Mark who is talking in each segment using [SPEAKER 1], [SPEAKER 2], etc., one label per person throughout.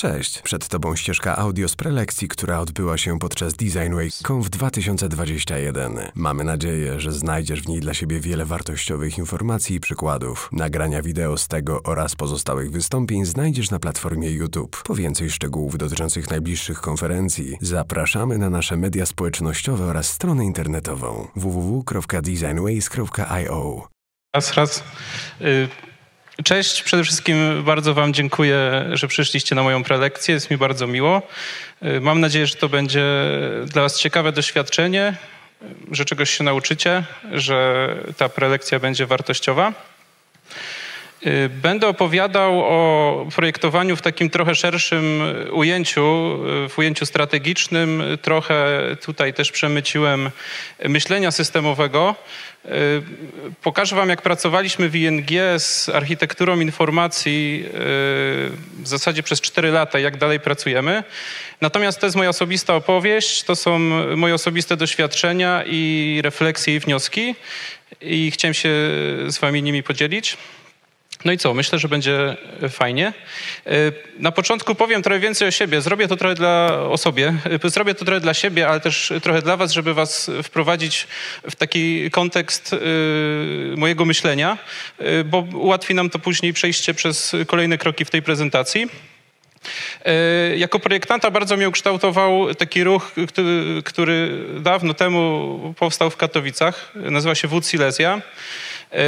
[SPEAKER 1] Cześć, przed Tobą ścieżka audio z prelekcji, która odbyła się podczas Design Week Conf 2021. Mamy nadzieję, że znajdziesz w niej dla siebie wiele wartościowych informacji i przykładów. Nagrania wideo z tego oraz pozostałych wystąpień znajdziesz na platformie YouTube. Po więcej szczegółów dotyczących najbliższych konferencji zapraszamy na nasze media społecznościowe oraz stronę internetową www.designways.io.
[SPEAKER 2] Raz, raz. Y Cześć, przede wszystkim bardzo Wam dziękuję, że przyszliście na moją prelekcję. Jest mi bardzo miło. Y, mam nadzieję, że to będzie dla Was ciekawe doświadczenie, że czegoś się nauczycie, że ta prelekcja będzie wartościowa. Y, będę opowiadał o projektowaniu w takim trochę szerszym ujęciu, w ujęciu strategicznym. Trochę tutaj też przemyciłem myślenia systemowego. Y, pokażę Wam, jak pracowaliśmy w ING z architekturą informacji y, w zasadzie przez 4 lata, jak dalej pracujemy. Natomiast to jest moja osobista opowieść, to są moje osobiste doświadczenia i refleksje i wnioski i chciałem się z Wami nimi podzielić. No i co? Myślę, że będzie fajnie. E, na początku powiem trochę więcej o siebie. Zrobię to trochę dla o sobie. E, zrobię to trochę dla siebie, ale też trochę dla was, żeby was wprowadzić w taki kontekst e, mojego myślenia, bo ułatwi nam to później przejście przez kolejne kroki w tej prezentacji. Jako projektanta bardzo mnie ukształtował taki ruch, który, który dawno temu powstał w Katowicach. Nazywa się Wód Silesia. Yy,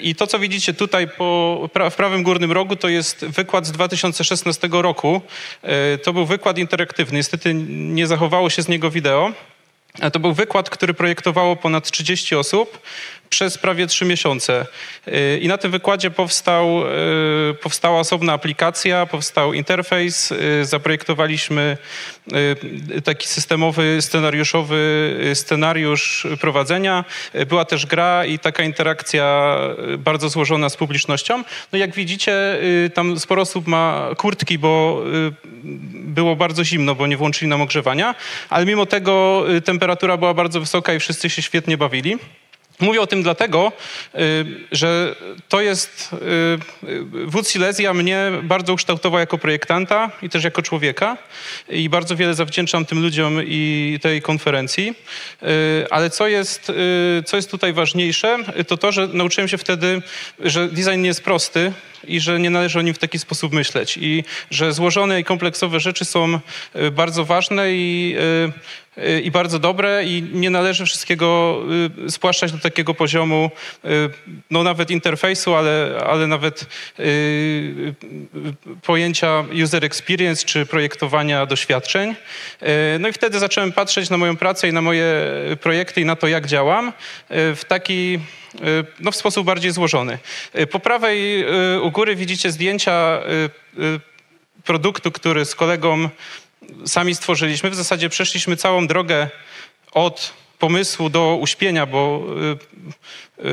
[SPEAKER 2] I to, co widzicie tutaj po, w prawym górnym rogu, to jest wykład z 2016 roku. Yy, to był wykład interaktywny. Niestety nie zachowało się z niego wideo. To był wykład, który projektowało ponad 30 osób przez prawie trzy miesiące. Y, I na tym wykładzie powstał, y, powstała osobna aplikacja, powstał interfejs. Y, zaprojektowaliśmy taki systemowy, scenariuszowy scenariusz prowadzenia. Była też gra i taka interakcja bardzo złożona z publicznością. No jak widzicie, tam sporo osób ma kurtki, bo było bardzo zimno, bo nie włączyli nam ogrzewania, ale mimo tego temperatura była bardzo wysoka i wszyscy się świetnie bawili. Mówię o tym dlatego, y, że to jest, y, y, wód Silesia mnie bardzo ukształtował jako projektanta i też jako człowieka i bardzo wiele zawdzięczam tym ludziom i tej konferencji. Ale co jest, co jest tutaj ważniejsze, to to, że nauczyłem się wtedy, że design nie jest prosty i że nie należy o nim w taki sposób myśleć i że złożone i kompleksowe rzeczy są bardzo ważne i i bardzo dobre i nie należy wszystkiego y, spłaszczać do takiego poziomu, y, no nawet interfejsu, ale, ale nawet pojęcia user experience czy projektowania doświadczeń. No i wtedy zacząłem patrzeć na moją pracę i na moje projekty i na to, jak działam w taki no, w sposób bardziej złożony. Po prawej u góry widzicie zdjęcia produktu, który z kolegą sami stworzyliśmy. W zasadzie przeszliśmy całą drogę od pomysłu do uśpienia, bo y,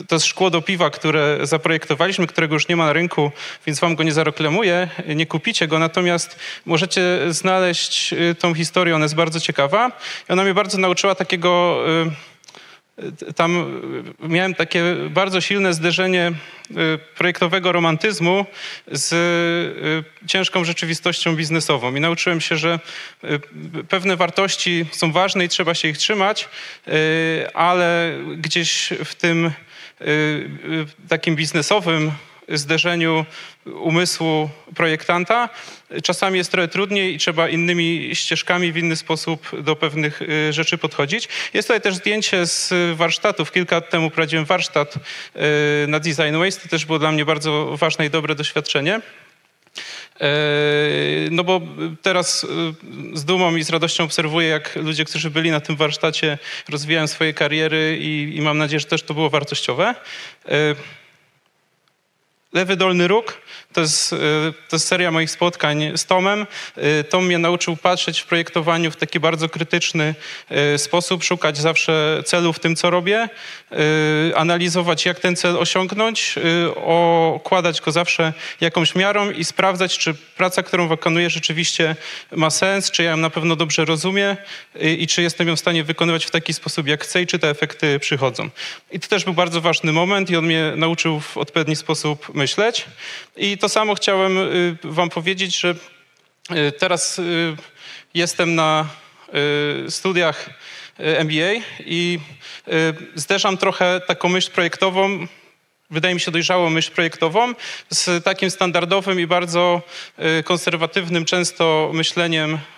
[SPEAKER 2] y, to jest szkło do piwa, które zaprojektowaliśmy, którego już nie ma na rynku, więc wam go nie zareklamuję, nie kupicie go, natomiast możecie znaleźć y, tą historię, ona jest bardzo ciekawa i ona mnie bardzo nauczyła takiego tam miałem takie bardzo silne zderzenie y, projektowego romantyzmu z y, ciężką rzeczywistością biznesową. I nauczyłem się, że pewne wartości są ważne i trzeba się ich trzymać, ale gdzieś w tym takim biznesowym zderzeniu umysłu projektanta. Czasami jest trochę trudniej i trzeba innymi ścieżkami, w inny sposób do pewnych y, rzeczy podchodzić. Jest tutaj też zdjęcie z warsztatów. Kilka lat temu prowadziłem warsztat y, na Design Waste. To też było dla mnie bardzo ważne i dobre doświadczenie. E, no bo teraz y, z dumą i z radością obserwuję, jak ludzie, którzy byli na tym warsztacie, rozwijają swoje kariery i, i mam nadzieję, że też to było wartościowe. Lewy dolny róg to jest, e, to jest seria moich spotkań z Tomem. E, Tom mnie nauczył patrzeć w projektowaniu w taki bardzo krytyczny e, sposób, szukać zawsze celu w tym, co robię, analizować, jak ten cel osiągnąć, okładać go zawsze jakąś miarą i sprawdzać, czy praca, którą wykonuję, rzeczywiście ma sens, czy ja ją na pewno dobrze rozumiem i czy jestem ją w stanie wykonywać w taki sposób, jak chcę i czy te efekty przychodzą. I to też był bardzo ważny moment i on mnie nauczył w odpowiedni sposób myśleć. I to samo chciałem y, wam powiedzieć, że Teraz jestem na studiach MBA i zderzam trochę taką myśl projektową wydaje mi się, dojrzałą myśl projektową z takim standardowym i bardzo konserwatywnym często myśleniem Y,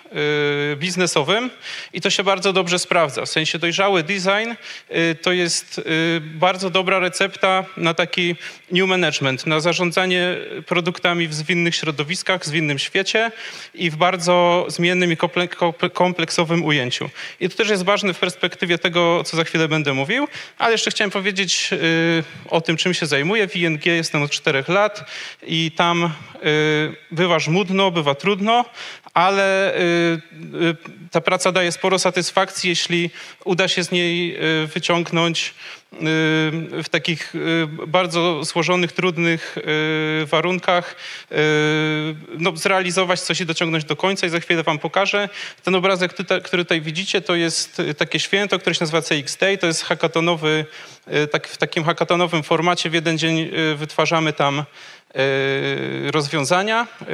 [SPEAKER 2] biznesowym i to się bardzo dobrze sprawdza. W sensie dojrzały design y, to jest y, bardzo dobra recepta na taki new management, na zarządzanie produktami w zwinnych środowiskach, w zwinnym świecie i w bardzo zmiennym i kompleksowym ujęciu. I to też jest ważne w perspektywie tego, co za chwilę będę mówił, ale jeszcze chciałem powiedzieć o tym, czym się zajmuję. W ING jestem od czterech lat i tam bywa żmudno, bywa trudno, ale y, y, ta praca daje sporo satysfakcji, jeśli uda się z niej y, wyciągnąć w takich bardzo złożonych, trudnych warunkach, no, zrealizować coś i dociągnąć do końca. I za chwilę wam pokażę. Ten obrazek, który tutaj widzicie, to jest takie święto, które się nazywa CX Day, to jest hackatonowy, tak, w takim hackatonowym formacie. W jeden dzień wytwarzamy tam rozwiązania. E,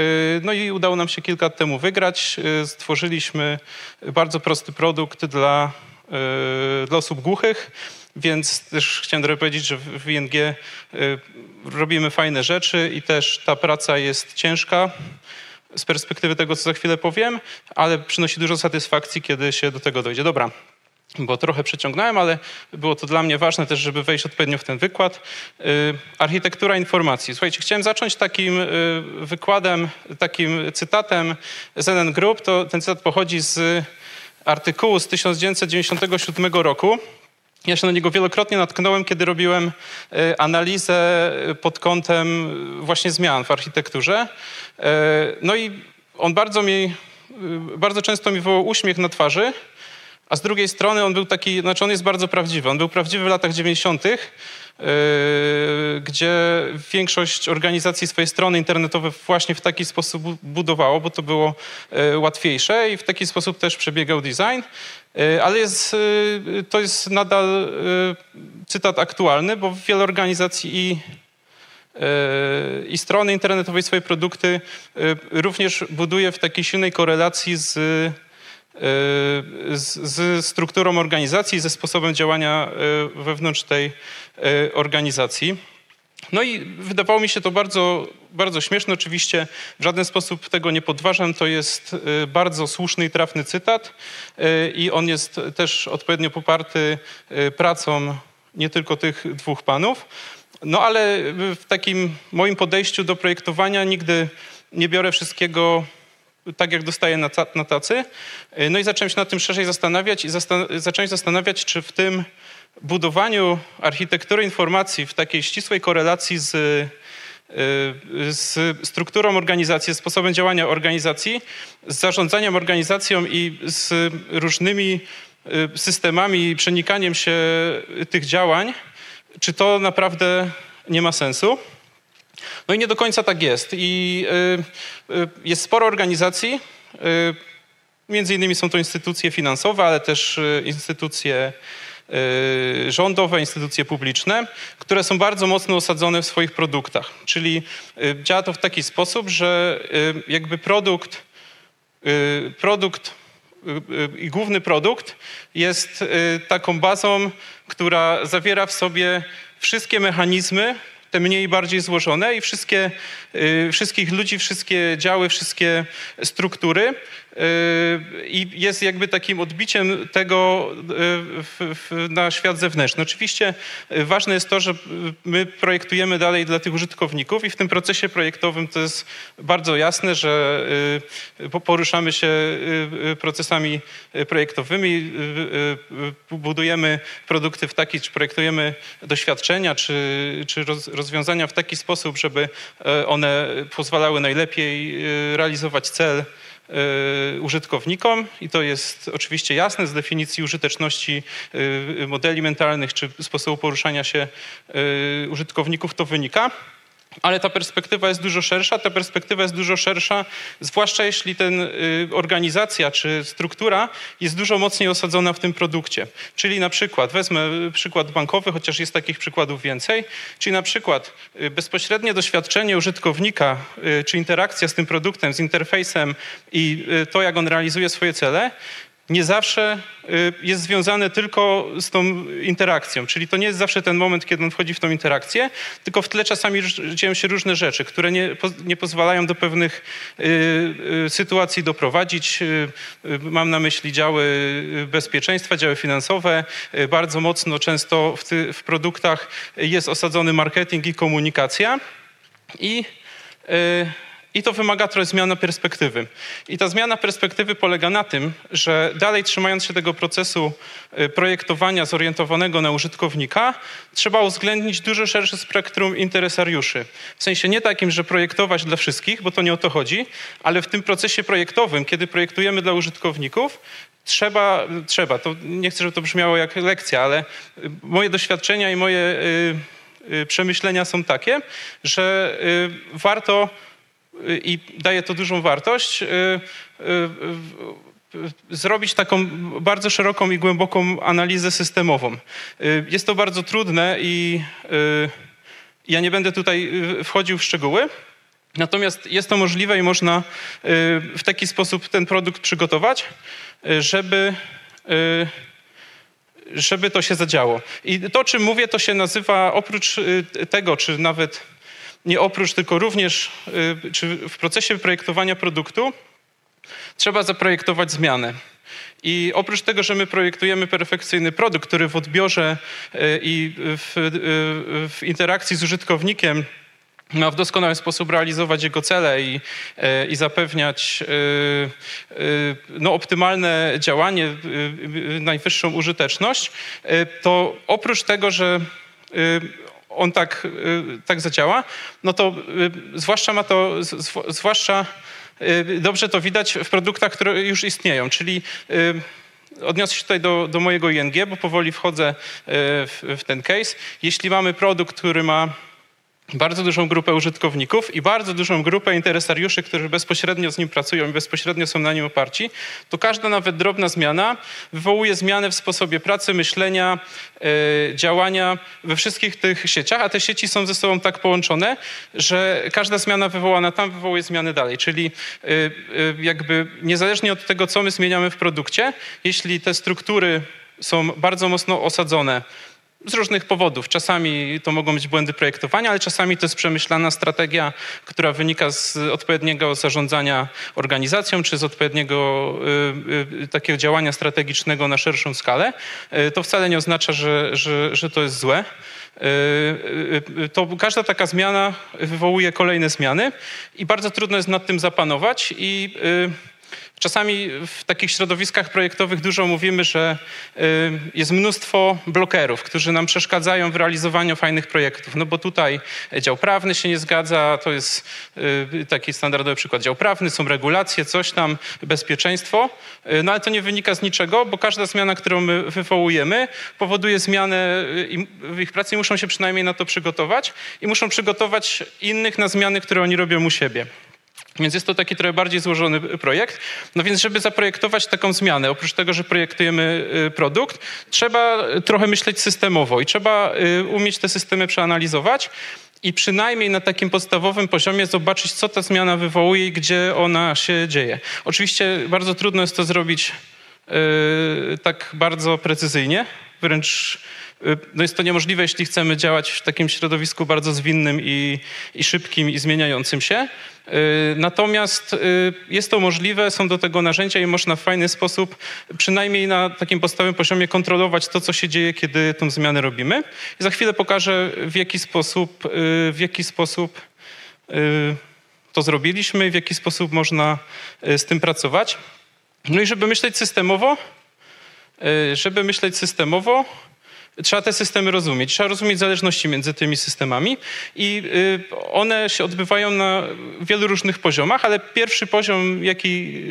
[SPEAKER 2] no i udało nam się kilka lat temu wygrać. E, stworzyliśmy bardzo prosty produkt dla, dla osób głuchych, więc też chciałem trochę powiedzieć, że w ING robimy fajne rzeczy i też ta praca jest ciężka z perspektywy tego, co za chwilę powiem, ale przynosi dużo satysfakcji, kiedy się do tego dojdzie. Dobra, bo trochę przeciągnąłem, ale było to dla mnie ważne też, żeby wejść odpowiednio w ten wykład. Y, architektura informacji. Słuchajcie, chciałem zacząć takim y, wykładem, takim cytatem ZN Group. To, ten cytat pochodzi z artykułu z 1997 roku. Ja się na niego wielokrotnie natknąłem, kiedy robiłem y, analizę pod kątem właśnie zmian w architekturze. No i on bardzo mi, bardzo często mi wywołał uśmiech na twarzy, a z drugiej strony on był taki, znaczy on jest bardzo prawdziwy. On był prawdziwy w latach 90., yy, gdzie większość organizacji swoje strony internetowe właśnie w taki sposób budowało, bo to było yy, łatwiejsze i w taki sposób też przebiegał design. Yy, ale jest, yy, to jest nadal yy, cytat aktualny, bo wiele organizacji i yy, i strony internetowe, swoje produkty również buduje w takiej silnej korelacji z z, strukturą organizacji, ze sposobem działania e, wewnątrz tej e, organizacji. No i wydawało mi się to bardzo, bardzo śmieszne. Oczywiście w żaden sposób tego nie podważam. To jest e, bardzo słuszny i trafny cytat i on jest też odpowiednio poparty pracą nie tylko tych dwóch panów. No ale w takim moim podejściu do projektowania nigdy nie biorę wszystkiego tak jak dostaję na, na tacy. E, no i zacząłem się nad tym szerzej zastanawiać i zastan zacząłem zastanawiać, czy w tym budowaniu architektury informacji w takiej ścisłej korelacji z, e, z strukturą organizacji, sposobem działania organizacji, z zarządzaniem organizacją i z różnymi e, systemami, przenikaniem się tych działań, czy to naprawdę nie ma sensu? No i nie do końca tak jest. I y, y, jest sporo organizacji, y, między innymi są to instytucje finansowe, ale też instytucje rządowe, instytucje publiczne, które są bardzo mocno osadzone w swoich produktach. Czyli działa to w taki sposób, że jakby produkt, produkt i główny produkt jest taką bazą, która zawiera w sobie wszystkie mechanizmy, te mniej bardziej złożone i wszystkie, y, wszystkich ludzi, wszystkie działy, wszystkie struktury i jest jakby takim odbiciem tego y, na świat zewnętrzny. Oczywiście ważne jest to, że my projektujemy dalej dla tych użytkowników i w tym procesie projektowym to jest bardzo jasne, że poruszamy się procesami projektowymi, budujemy produkty w taki, czy projektujemy doświadczenia, czy, czy rozwiązania w taki sposób, żeby one pozwalały najlepiej realizować cel użytkownikom i to jest oczywiście jasne z definicji użyteczności e, modeli mentalnych czy sposobu poruszania się e, użytkowników to wynika. Ale ta perspektywa jest dużo szersza. Ta perspektywa jest dużo szersza, zwłaszcza jeśli ten y, organizacja czy struktura jest dużo mocniej osadzona w tym produkcie. Czyli na przykład, wezmę przykład bankowy, chociaż jest takich przykładów więcej, czyli na przykład y, bezpośrednie doświadczenie użytkownika y, czy interakcja z tym produktem, z interfejsem i y, to, jak on realizuje swoje cele, nie zawsze y, jest związane tylko z tą interakcją. Czyli to nie jest zawsze ten moment, kiedy on wchodzi w tą interakcję, tylko w tle czasami dzieją się różne rzeczy, które nie, nie pozwalają do pewnych y, y, sytuacji doprowadzić. Mam na myśli działy bezpieczeństwa, działy finansowe. Bardzo mocno często w, ty, w produktach jest osadzony marketing i komunikacja. I i to wymaga trochę zmiany perspektywy. I ta zmiana perspektywy polega na tym, że dalej trzymając się tego procesu y, projektowania zorientowanego na użytkownika, trzeba uwzględnić dużo szersze spektrum interesariuszy. W sensie nie takim, że projektować dla wszystkich, bo to nie o to chodzi, ale w tym procesie projektowym, kiedy projektujemy dla użytkowników, trzeba, trzeba, to nie chcę, żeby to brzmiało jak lekcja, ale y, moje doświadczenia i moje y, przemyślenia są takie, że warto i daje to dużą wartość, y, y, y, zrobić taką bardzo szeroką i głęboką analizę systemową. Jest to bardzo trudne i ja nie będę tutaj wchodził w szczegóły. Natomiast jest to możliwe i można w taki sposób ten produkt przygotować, żeby, żeby to się zadziało. I to, o czym mówię, to się nazywa oprócz tego, czy nawet nie oprócz, tylko również y, czy w procesie projektowania produktu trzeba zaprojektować zmianę. I oprócz tego, że my projektujemy perfekcyjny produkt, który w odbiorze y, i w, y, w interakcji z użytkownikiem ma w doskonały sposób realizować jego cele i, i zapewniać no, optymalne działanie, najwyższą użyteczność, to oprócz tego, że on tak, y, tak zadziała, no to y, zwłaszcza ma to, zwłaszcza y, dobrze to widać w produktach, które już istnieją, czyli odniosę się tutaj do, do mojego ING, bo powoli wchodzę w, w ten case. Jeśli mamy produkt, który ma bardzo dużą grupę użytkowników i bardzo dużą grupę interesariuszy, którzy bezpośrednio z nim pracują i bezpośrednio są na nim oparci, to każda nawet drobna zmiana wywołuje zmianę w sposobie pracy, myślenia, yy, działania we wszystkich tych sieciach, a te sieci są ze sobą tak połączone, że każda zmiana wywołana tam wywołuje zmiany dalej. Czyli yy, yy, jakby niezależnie od tego, co my zmieniamy w produkcie, jeśli te struktury są bardzo mocno osadzone z różnych powodów. Czasami to mogą być błędy projektowania, ale czasami to jest przemyślana strategia, która wynika z odpowiedniego zarządzania organizacją, czy z odpowiedniego y, y, takiego działania strategicznego na szerszą skalę. Y, to wcale nie oznacza, że, że, że to jest złe. Y, y, y, to każda taka zmiana wywołuje kolejne zmiany i bardzo trudno jest nad tym zapanować i Czasami w takich środowiskach projektowych dużo mówimy, że y, jest mnóstwo blokerów, którzy nam przeszkadzają w realizowaniu fajnych projektów. No bo tutaj dział prawny się nie zgadza, to jest y, taki standardowy przykład. Dział prawny, są regulacje, coś tam, bezpieczeństwo. Y, no ale to nie wynika z niczego, bo każda zmiana, którą my wywołujemy, powoduje zmianę w ich pracy i muszą się przynajmniej na to przygotować i muszą przygotować innych na zmiany, które oni robią u siebie. Więc jest to taki trochę bardziej złożony projekt. No więc, żeby zaprojektować taką zmianę, oprócz tego, że projektujemy y, produkt, trzeba trochę myśleć systemowo i trzeba y, umieć te systemy przeanalizować i przynajmniej na takim podstawowym poziomie zobaczyć, co ta zmiana wywołuje i gdzie ona się dzieje. Oczywiście bardzo trudno jest to zrobić tak bardzo precyzyjnie, wręcz no jest to niemożliwe, jeśli chcemy działać w takim środowisku bardzo zwinnym i, i szybkim i zmieniającym się. Y, natomiast y, jest to możliwe, są do tego narzędzia i można w fajny sposób, przynajmniej na takim podstawowym poziomie, kontrolować to, co się dzieje, kiedy tą zmianę robimy. I za chwilę pokażę, w jaki sposób, y, w jaki sposób to zrobiliśmy, w jaki sposób można z tym pracować. No i żeby myśleć systemowo, żeby myśleć systemowo, Trzeba te systemy rozumieć, trzeba rozumieć zależności między tymi systemami i y, one się odbywają na wielu różnych poziomach, ale pierwszy poziom, jaki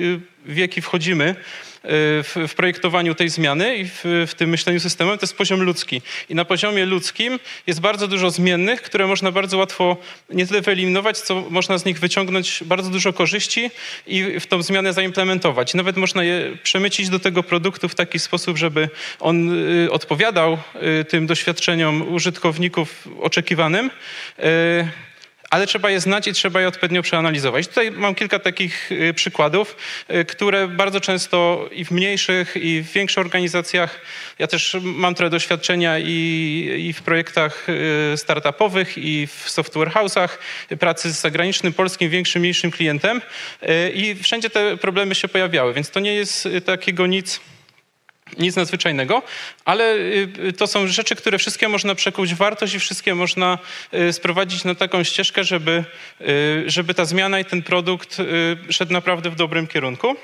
[SPEAKER 2] w jaki wchodzimy, w, w projektowaniu tej zmiany i w, w, tym myśleniu systemem, to jest poziom ludzki. I na poziomie ludzkim jest bardzo dużo zmiennych, które można bardzo łatwo nie tyle wyeliminować, co można z nich wyciągnąć bardzo dużo korzyści i w tą zmianę zaimplementować. Nawet można je przemycić do tego produktu w taki sposób, żeby on y, odpowiadał y, tym doświadczeniom użytkowników oczekiwanym y, ale trzeba je znać i trzeba je odpowiednio przeanalizować. Tutaj mam kilka takich y, przykładów, y, które bardzo często i w mniejszych, i w większych organizacjach, ja też mam trochę doświadczenia i, i w projektach y, startupowych, i w software house'ach, pracy z zagranicznym, polskim, większym, mniejszym klientem i wszędzie te problemy się pojawiały, więc to nie jest takiego nic nic nadzwyczajnego, ale y, to są rzeczy, które wszystkie można przekuć w wartość i wszystkie można y, sprowadzić na taką ścieżkę, żeby, y, żeby ta zmiana i ten produkt szedł naprawdę w dobrym kierunku.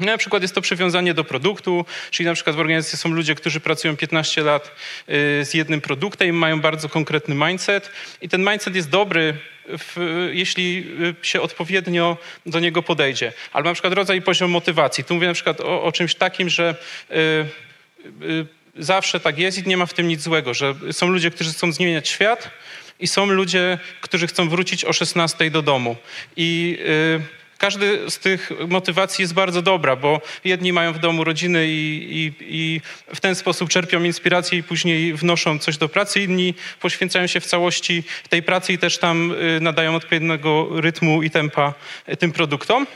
[SPEAKER 2] Na przykład jest to przywiązanie do produktu, czyli na przykład w organizacji są ludzie, którzy pracują 15 lat y, z jednym produktem mają bardzo konkretny mindset i ten mindset jest dobry, w, jeśli y, się odpowiednio do niego podejdzie. Albo na przykład rodzaj i poziom motywacji. Tu mówię na przykład o, o czymś takim, że y, zawsze tak jest i nie ma w tym nic złego, że są ludzie, którzy chcą zmieniać świat i są ludzie, którzy chcą wrócić o 16 do domu. I każdy z tych motywacji jest bardzo dobra, bo jedni mają w domu rodziny i, i, i, w ten sposób czerpią inspirację i później wnoszą coś do pracy. Inni poświęcają się w całości tej pracy i też tam y, nadają odpowiedniego rytmu i tempa y, tym produktom.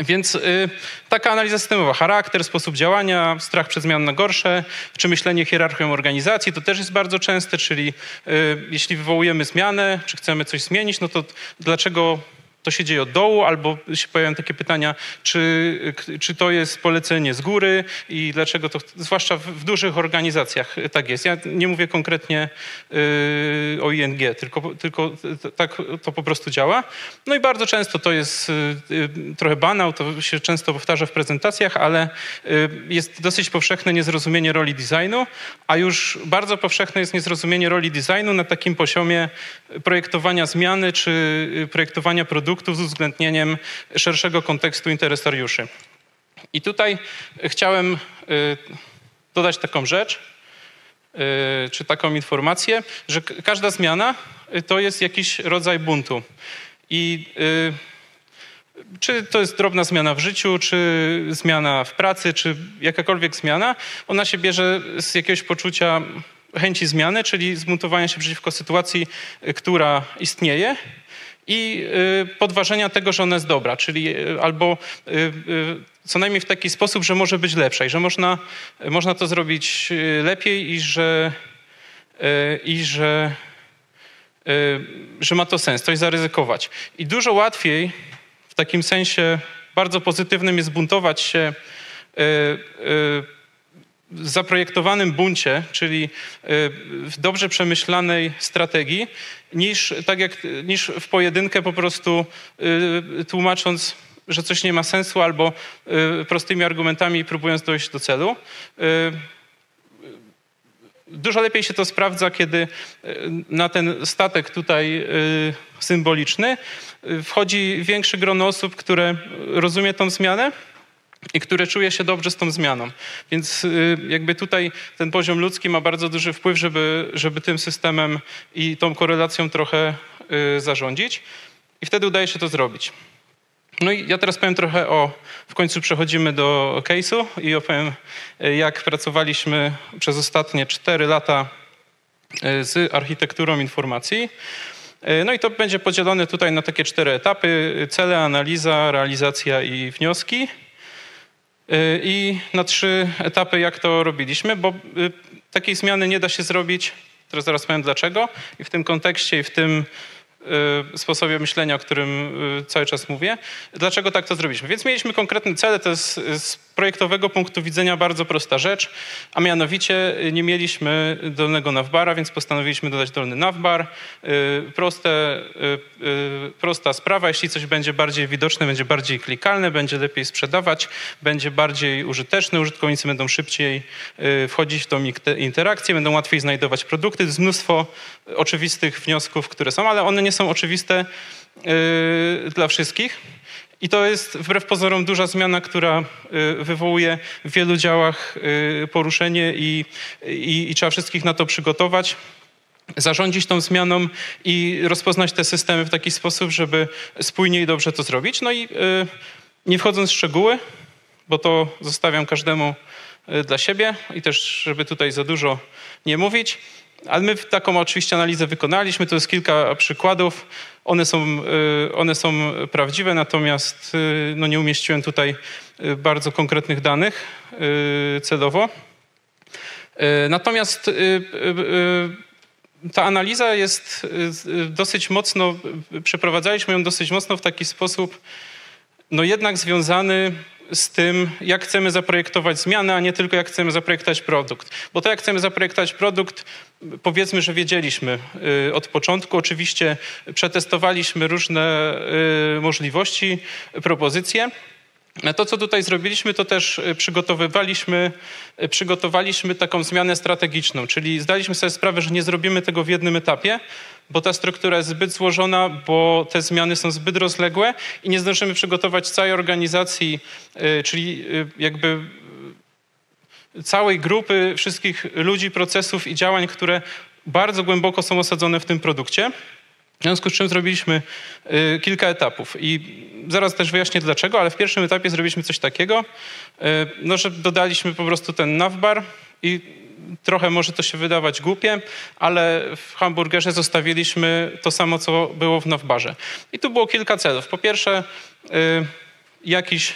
[SPEAKER 2] Więc y, taka analiza systemowa, charakter, sposób działania, strach przed zmian na gorsze, czy myślenie hierarchią organizacji, to też jest bardzo częste, czyli y, jeśli wywołujemy zmianę, czy chcemy coś zmienić, no to dlaczego to się dzieje od dołu, albo się pojawiają takie pytania, czy, czy to jest polecenie z góry i dlaczego to, zwłaszcza w, w dużych organizacjach tak jest. Ja nie mówię konkretnie yy, o ING, tylko, tylko tak to po prostu działa. No i bardzo często to jest yy, trochę banał, to się często powtarza w prezentacjach, ale yy, jest dosyć powszechne niezrozumienie roli designu, a już bardzo powszechne jest niezrozumienie roli designu na takim poziomie projektowania zmiany czy projektowania produktu, produktów z uwzględnieniem szerszego kontekstu interesariuszy. I tutaj chciałem y, dodać taką rzecz, y, czy taką informację, że każda zmiana y, to jest jakiś rodzaj buntu. I czy to jest drobna zmiana w życiu, czy zmiana w pracy, czy jakakolwiek zmiana, ona się bierze z jakiegoś poczucia chęci zmiany, czyli zbuntowania się przeciwko sytuacji, która istnieje i y, podważenia tego, że ona jest dobra, czyli y, albo y, co najmniej w taki sposób, że może być lepsza i że można, można to zrobić lepiej i że, i że, że ma to sens, coś zaryzykować. I dużo łatwiej w takim sensie bardzo pozytywnym jest buntować się zaprojektowanym buncie, czyli y, w dobrze przemyślanej strategii, niż, tak jak, niż w pojedynkę po prostu y, tłumacząc, że coś nie ma sensu albo y, prostymi argumentami próbując dojść do celu. Dużo lepiej się to sprawdza, kiedy na ten statek tutaj symboliczny wchodzi większe grono osób, które rozumie tą zmianę i które czuje się dobrze z tą zmianą. Więc y, jakby tutaj ten poziom ludzki ma bardzo duży wpływ, żeby, żeby tym systemem i tą korelacją trochę y, zarządzić. I wtedy udaje się to zrobić. No i ja teraz powiem trochę o, w końcu przechodzimy do case'u i opowiem, y, jak pracowaliśmy przez ostatnie cztery lata z architekturą informacji. No i to będzie podzielone tutaj na takie cztery etapy: cele, analiza, realizacja i wnioski. Y, I na trzy etapy, jak to robiliśmy, bo y, takiej zmiany nie da się zrobić. Teraz zaraz powiem dlaczego. I w tym kontekście, i w tym sposobie myślenia, o którym y, cały czas mówię. Dlaczego tak to zrobiliśmy? Więc mieliśmy konkretne cele, to jest z projektowego punktu widzenia bardzo prosta rzecz, a mianowicie y, nie mieliśmy dolnego navbara, więc postanowiliśmy dodać dolny navbar. Proste, prosta sprawa, jeśli coś będzie bardziej widoczne, będzie bardziej klikalne, będzie lepiej sprzedawać, będzie bardziej użyteczne, użytkownicy będą szybciej wchodzić w tą interakcję, będą łatwiej znajdować produkty. To jest mnóstwo oczywistych wniosków, które są, ale one nie są oczywiste yy, dla wszystkich. I to jest wbrew pozorom duża zmiana, która wywołuje w wielu działach poruszenie i, i, i trzeba wszystkich na to przygotować zarządzić tą zmianą i rozpoznać te systemy w taki sposób, żeby spójnie i dobrze to zrobić. No i nie wchodząc w szczegóły, bo to zostawiam każdemu dla siebie i też, żeby tutaj za dużo nie mówić, ale my taką oczywiście analizę wykonaliśmy, to jest kilka przykładów. One są, y, one są prawdziwe, natomiast y, no nie umieściłem tutaj y, bardzo konkretnych danych celowo. Natomiast ta analiza jest dosyć mocno, przeprowadzaliśmy ją dosyć mocno w taki sposób, no jednak związany z tym, jak chcemy zaprojektować zmiany, a nie tylko jak chcemy zaprojektować produkt. Bo to, jak chcemy zaprojektować produkt, powiedzmy, że wiedzieliśmy y, od początku. Oczywiście przetestowaliśmy różne y, możliwości, propozycje. To, co tutaj zrobiliśmy, to też y, przygotowywaliśmy, y, przygotowaliśmy taką zmianę strategiczną, czyli zdaliśmy sobie sprawę, że nie zrobimy tego w jednym etapie, bo ta struktura jest zbyt złożona, bo te zmiany są zbyt rozległe i nie zdążymy przygotować całej organizacji, czyli jakby całej grupy wszystkich ludzi, procesów i działań, które bardzo głęboko są osadzone w tym produkcie. W związku z czym zrobiliśmy y, kilka etapów i zaraz też wyjaśnię dlaczego, ale w pierwszym etapie zrobiliśmy coś takiego, y, no, że dodaliśmy po prostu ten navbar i trochę może to się wydawać głupie, ale w hamburgerze zostawiliśmy to samo, co było w navbarze. I tu było kilka celów. Po pierwsze, y, jakiś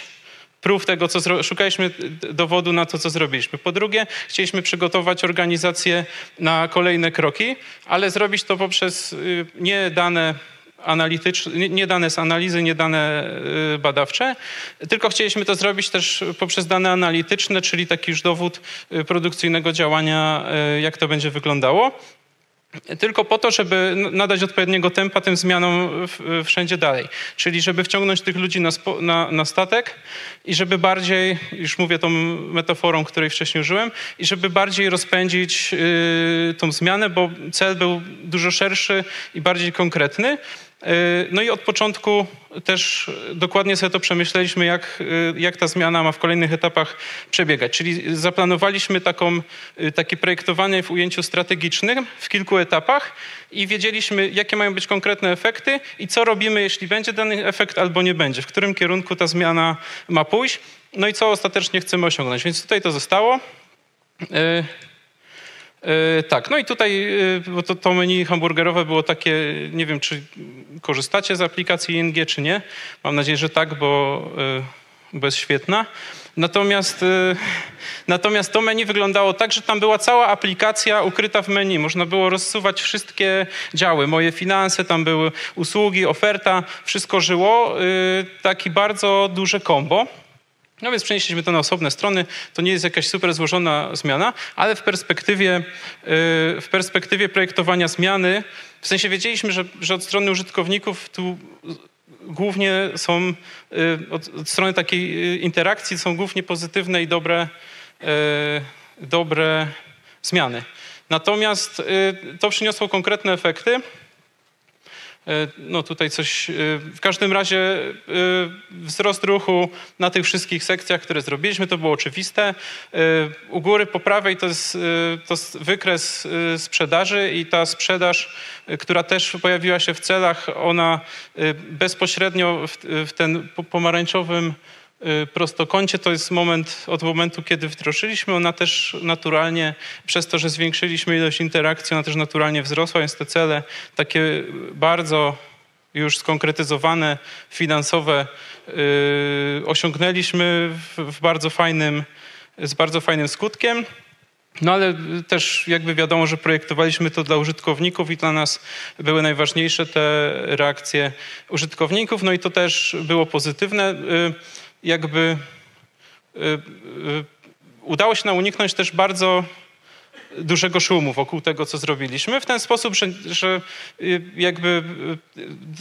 [SPEAKER 2] prób tego, co szukaliśmy dowodu na to, co zrobiliśmy. Po drugie, chcieliśmy przygotować organizację na kolejne kroki, ale zrobić to poprzez y, nie dane analityczne, nie dane z analizy, nie dane y, badawcze, tylko chcieliśmy to zrobić też poprzez dane analityczne, czyli taki już dowód y, produkcyjnego działania, jak to będzie wyglądało tylko po to, żeby nadać odpowiedniego tempa tym zmianom wszędzie dalej. Czyli żeby wciągnąć tych ludzi na, spo, na, na, statek i żeby bardziej, już mówię tą metaforą, której wcześniej użyłem, i żeby bardziej rozpędzić yy, tą zmianę, bo cel był dużo szerszy i bardziej konkretny. E, no i od początku też dokładnie sobie to przemyśleliśmy, jak, e, jak ta zmiana ma w kolejnych etapach przebiegać. Czyli zaplanowaliśmy taką, e, takie projektowanie w ujęciu strategicznym w kilku etapach i wiedzieliśmy, jakie mają być konkretne efekty i co robimy, jeśli będzie dany efekt albo nie będzie, w którym kierunku ta zmiana ma pójść, no i co ostatecznie chcemy osiągnąć. Więc tutaj to zostało. E, tak, no i tutaj e, bo to, to, menu hamburgerowe było takie, nie wiem, czy korzystacie z aplikacji ING, czy nie. Mam nadzieję, że tak, bo, e, bo jest świetna. Natomiast, natomiast to menu wyglądało tak, że tam była cała aplikacja ukryta w menu. Można było rozsuwać wszystkie działy. Moje finanse, tam były usługi, oferta, wszystko żyło. Taki bardzo duże kombo. No więc przenieśliśmy to na osobne strony. To nie jest jakaś super złożona zmiana, ale w perspektywie, y, w perspektywie projektowania zmiany, w sensie wiedzieliśmy, że, że od strony użytkowników tu głównie są, y, od, od strony takiej y, interakcji są głównie pozytywne i dobre, dobre zmiany. Natomiast to przyniosło konkretne efekty. E, no tutaj coś, e, w każdym razie e, wzrost ruchu na tych wszystkich sekcjach, które zrobiliśmy, to było oczywiste. U góry po prawej to jest, to jest wykres sprzedaży i ta sprzedaż, która też pojawiła się w celach, ona bezpośrednio w, w ten pomarańczowym prostokącie to jest moment od momentu, kiedy wdrożyliśmy. Ona też naturalnie, przez to, że zwiększyliśmy ilość interakcji, ona też naturalnie wzrosła, więc te cele takie bardzo już skonkretyzowane, finansowe yy, osiągnęliśmy w, w bardzo fajnym, z bardzo fajnym skutkiem. No ale też jakby wiadomo, że projektowaliśmy to dla użytkowników i dla nas były najważniejsze te reakcje użytkowników, no i to też było pozytywne. Yy, jakby y, y, udało się nam uniknąć też bardzo dużego szumu wokół tego, co zrobiliśmy, w ten sposób, że, że jakby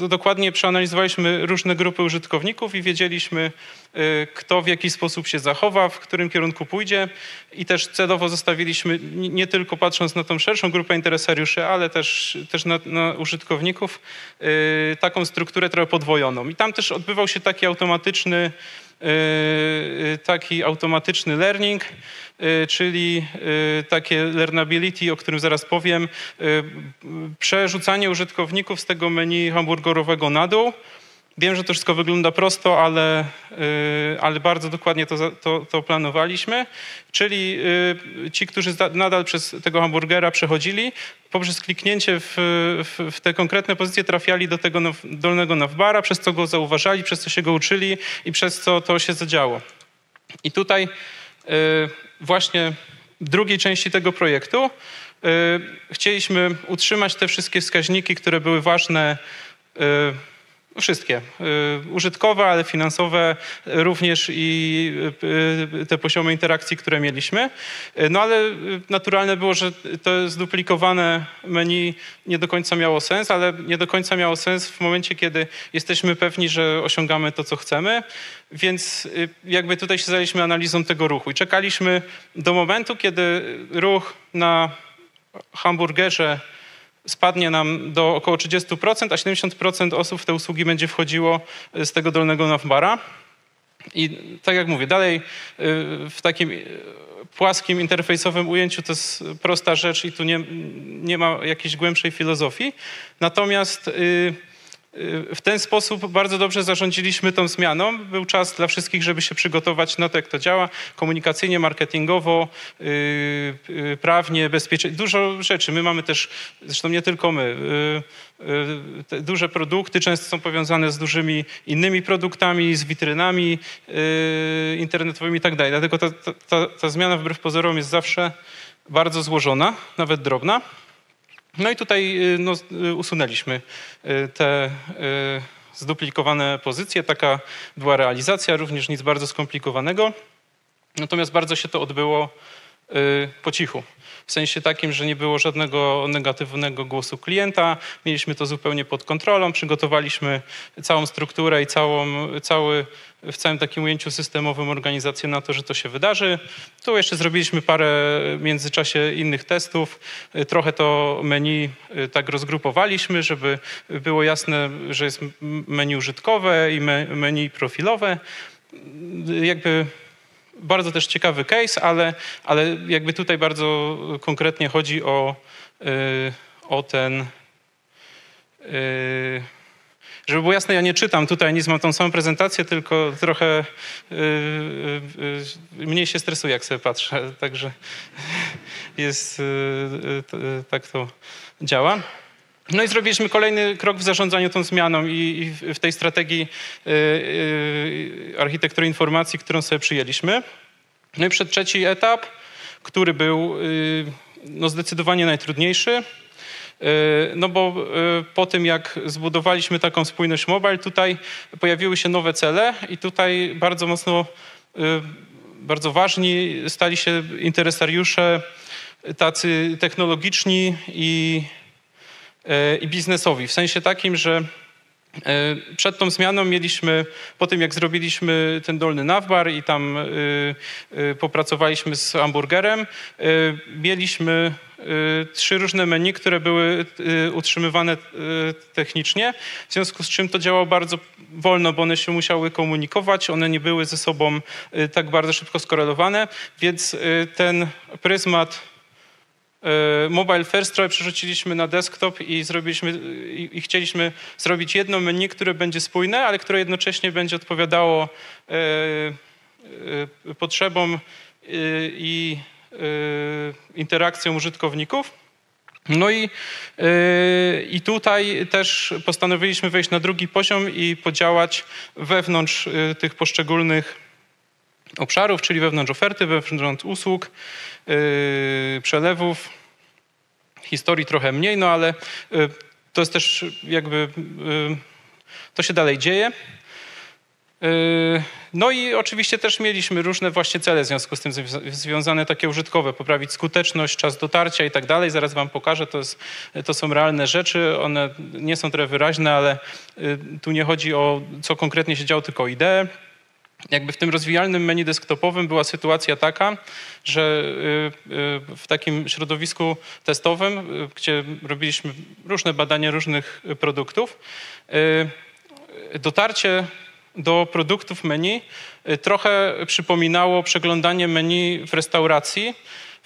[SPEAKER 2] dokładnie przeanalizowaliśmy różne grupy użytkowników i wiedzieliśmy, kto w jaki sposób się zachowa, w którym kierunku pójdzie i też celowo zostawiliśmy, nie tylko patrząc na tą szerszą grupę interesariuszy, ale też, też na, na użytkowników, taką strukturę trochę podwojoną. I tam też odbywał się taki automatyczny taki automatyczny learning, czyli takie learnability, o którym zaraz powiem, przerzucanie użytkowników z tego menu hamburgerowego na dół, Wiem, że to wszystko wygląda prosto, ale, y, ale bardzo dokładnie to, to, to planowaliśmy. Czyli y, ci, którzy nadal przez tego hamburgera przechodzili, poprzez kliknięcie w, w, w te konkretne pozycje trafiali do tego dolnego navbara, przez co go zauważali, przez co się go uczyli i przez co to się zadziało. I tutaj y, właśnie w drugiej części tego projektu chcieliśmy utrzymać te wszystkie wskaźniki, które były ważne Wszystkie. Y, użytkowe, ale finansowe również i y, te poziomy interakcji, które mieliśmy. Y, no ale naturalne było, że to zduplikowane menu nie do końca miało sens, ale nie do końca miało sens w momencie, kiedy jesteśmy pewni, że osiągamy to, co chcemy. Więc jakby tutaj się zajęliśmy analizą tego ruchu i czekaliśmy do momentu, kiedy ruch na hamburgerze spadnie nam do około 30%, a 70% osób w te usługi będzie wchodziło e, z tego dolnego navbara. I tak jak mówię, dalej e, w takim e, płaskim, interfejsowym ujęciu to jest prosta rzecz i tu nie, nie ma jakiejś głębszej filozofii. Natomiast w ten sposób bardzo dobrze zarządziliśmy tą zmianą. Był czas dla wszystkich, żeby się przygotować na to, jak to działa, komunikacyjnie, marketingowo, yy, yy, prawnie, bezpiecznie. Dużo rzeczy. My mamy też, zresztą nie tylko my, duże produkty często są powiązane z dużymi innymi produktami, z witrynami internetowymi i tak dalej. Dlatego ta, ta, ta zmiana wbrew pozorom jest zawsze bardzo złożona, nawet drobna. No i tutaj y, no, y, usunęliśmy y, te zduplikowane pozycje. Taka była realizacja, również nic bardzo skomplikowanego. Natomiast bardzo się to odbyło po cichu w sensie takim, że nie było żadnego negatywnego głosu klienta. Mieliśmy to zupełnie pod kontrolą, przygotowaliśmy całą strukturę i całą, cały, w całym takim ujęciu systemowym organizację na to, że to się wydarzy. Tu jeszcze zrobiliśmy parę w międzyczasie innych testów. Trochę to menu y, tak rozgrupowaliśmy, żeby było jasne, że jest menu użytkowe i menu profilowe. Jakby bardzo też ciekawy case, ale, ale jakby tutaj bardzo konkretnie chodzi o, yy, o ten. Yy, żeby było jasne, ja nie czytam tutaj nic, mam tą samą prezentację, tylko trochę yy, mniej się stresuję, jak sobie patrzę. Także jest, tak to działa. No i zrobiliśmy kolejny krok w zarządzaniu tą zmianą i, i w tej strategii y, y, architektury informacji, którą sobie przyjęliśmy. No i przed trzeci etap, który był y, no, zdecydowanie najtrudniejszy, no bo po tym, jak zbudowaliśmy taką spójność mobile, tutaj pojawiły się nowe cele i tutaj bardzo mocno, bardzo ważni stali się interesariusze tacy technologiczni i i biznesowi. W sensie takim, że e, przed tą zmianą mieliśmy, po tym jak zrobiliśmy ten dolny navbar i tam e, popracowaliśmy z hamburgerem, mieliśmy trzy różne menu, które były utrzymywane technicznie, w związku z czym to działało bardzo wolno, bo one się musiały komunikować, one nie były ze sobą tak bardzo szybko skorelowane, więc ten pryzmat E, mobile First trochę przerzuciliśmy na desktop i zrobiliśmy i, i, chcieliśmy zrobić jedno menu, które będzie spójne, ale które jednocześnie będzie odpowiadało e, e, potrzebom e, i e, interakcjom użytkowników. No i, e, i tutaj też postanowiliśmy wejść na drugi poziom i podziałać wewnątrz tych poszczególnych obszarów, czyli wewnątrz oferty, wewnątrz usług, yy, przelewów. Historii trochę mniej, no ale yy, to jest też jakby, yy, to się dalej dzieje. No i oczywiście też mieliśmy różne właśnie cele w związku z tym związane takie użytkowe, poprawić skuteczność, czas dotarcia i tak dalej. Zaraz wam pokażę, to, jest, to są realne rzeczy, one nie są trochę wyraźne, ale tu nie chodzi o co konkretnie się działo, tylko o ideę jakby w tym rozwijalnym menu desktopowym była sytuacja taka, że y, y, w takim środowisku testowym, y, gdzie robiliśmy różne badania różnych produktów, dotarcie do produktów menu trochę przypominało przeglądanie menu w restauracji,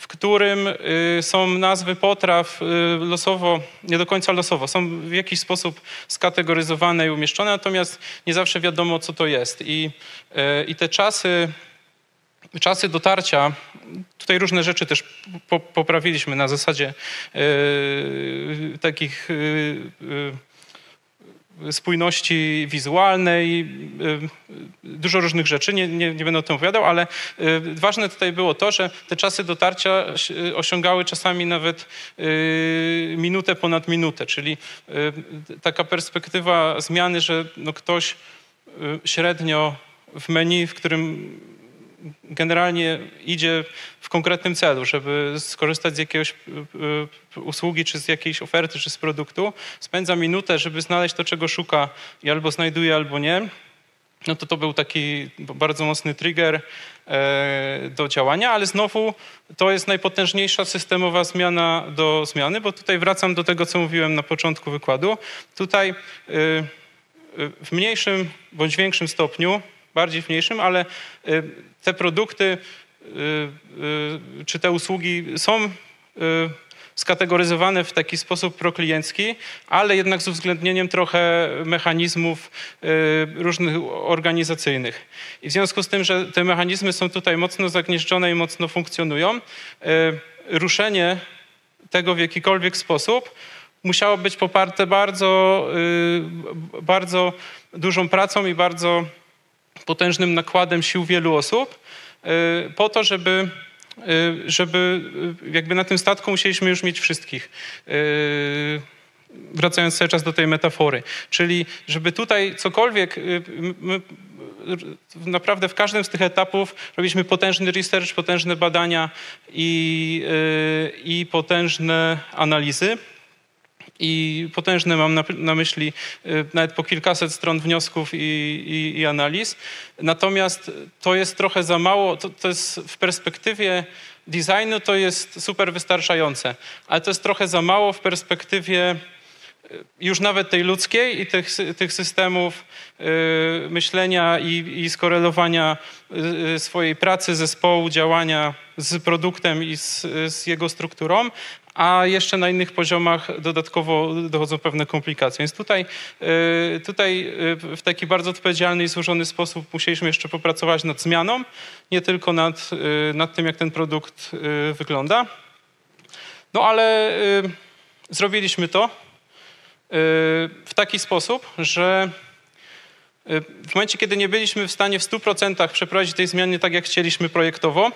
[SPEAKER 2] w którym y, są nazwy potraw y, losowo, nie do końca losowo, są w jakiś sposób skategoryzowane i umieszczone, natomiast nie zawsze wiadomo, co to jest. I, y, i te czasy, czasy dotarcia, tutaj różne rzeczy też poprawiliśmy na zasadzie takich spójności wizualnej, y, dużo różnych rzeczy, nie, nie, nie, będę o tym opowiadał, ale y, ważne tutaj było to, że te czasy dotarcia osiągały czasami nawet y, minutę ponad minutę, czyli taka perspektywa zmiany, że no ktoś średnio w menu, w którym generalnie idzie w konkretnym celu, żeby skorzystać z jakiejś e, e, usługi, czy z jakiejś oferty, czy z produktu, spędza minutę, żeby znaleźć to, czego szuka i albo znajduje, albo nie, no to to był taki bardzo mocny trigger e, do działania, ale znowu to jest najpotężniejsza systemowa zmiana do zmiany, bo tutaj wracam do tego, co mówiłem na początku wykładu. Tutaj w mniejszym bądź większym stopniu bardziej w mniejszym, ale y, te produkty y, y, czy te usługi są skategoryzowane w taki sposób prokliencki, ale jednak z uwzględnieniem trochę mechanizmów różnych organizacyjnych. I w związku z tym, że te mechanizmy są tutaj mocno zagnieżdżone i mocno funkcjonują, ruszenie tego w jakikolwiek sposób musiało być poparte bardzo, bardzo dużą pracą i bardzo potężnym nakładem sił wielu osób y, po to, żeby y, żeby y, jakby na tym statku musieliśmy już mieć wszystkich. Wracając cały czas do tej metafory. Czyli żeby tutaj cokolwiek, my naprawdę w każdym z tych etapów robiliśmy potężny research, potężne badania i, i potężne analizy i potężne mam na, na, myśli y, nawet po kilkaset stron wniosków i, i, i, analiz. Natomiast to jest trochę za mało, to, to jest w perspektywie designu to jest super wystarczające, ale to jest trochę za mało w perspektywie już nawet tej ludzkiej i tych, tych systemów y, myślenia i, i skorelowania y, swojej pracy, zespołu, działania z produktem i z, z jego strukturą, a jeszcze na innych poziomach dodatkowo dochodzą pewne komplikacje. Więc tutaj, y, tutaj y, w taki bardzo odpowiedzialny i złożony sposób musieliśmy jeszcze popracować nad zmianą, nie tylko nad, y, nad tym, jak ten produkt wygląda. No ale zrobiliśmy to w taki sposób, że w momencie, kiedy nie byliśmy w stanie w 100% przeprowadzić tej zmiany tak, jak chcieliśmy projektowo,